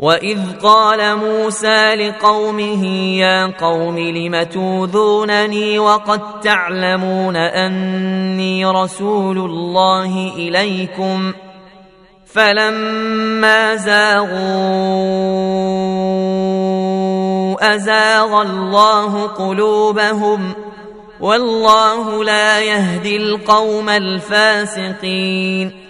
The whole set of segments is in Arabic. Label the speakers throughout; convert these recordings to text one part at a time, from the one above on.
Speaker 1: واذ قال موسى لقومه يا قوم لم توذونني وقد تعلمون اني رسول الله اليكم فلما زاغوا ازاغ الله قلوبهم والله لا يهدي القوم الفاسقين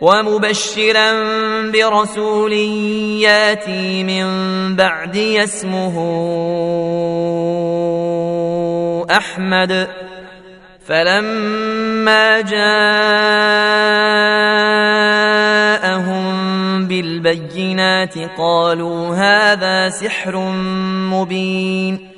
Speaker 1: ومبشرا برسول ياتي من بعدي اسمه أحمد. فلما جاءهم بالبينات قالوا هذا سحر مبين.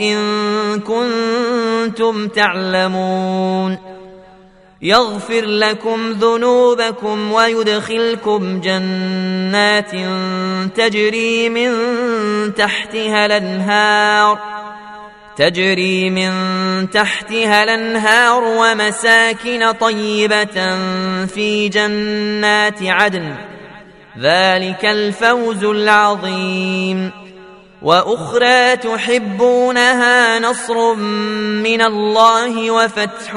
Speaker 1: إن كنتم تعلمون يغفر لكم ذنوبكم ويدخلكم جنات تجري من تحتها الأنهار تجري من تحتها الأنهار ومساكن طيبة في جنات عدن. ذلك الفوز العظيم. وأخرى تحبونها نصر من الله وفتح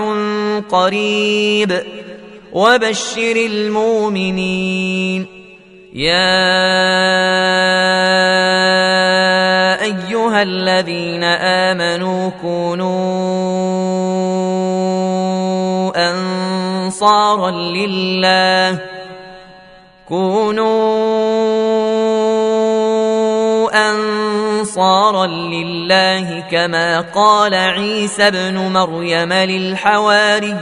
Speaker 1: قريب. وبشر المؤمنين. يا أيها الذين آمنوا كونوا أنصارا لله. كونوا انصارا لله كما قال عيسى ابن مريم للحواريين.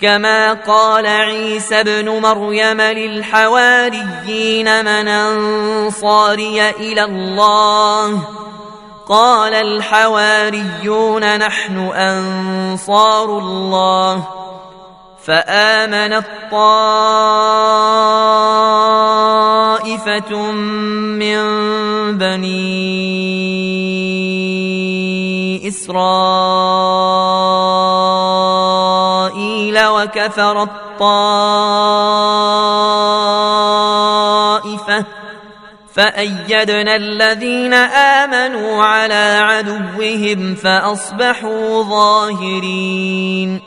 Speaker 1: كما قال عيسى ابن مريم للحواريين من أنصاري إلى الله. قال الحواريون نحن أنصار الله. فامنت طائفه من بني اسرائيل وكفرت طائفه طائفة فأيدنا الذين آمنوا على عدوهم فأصبحوا ظاهرين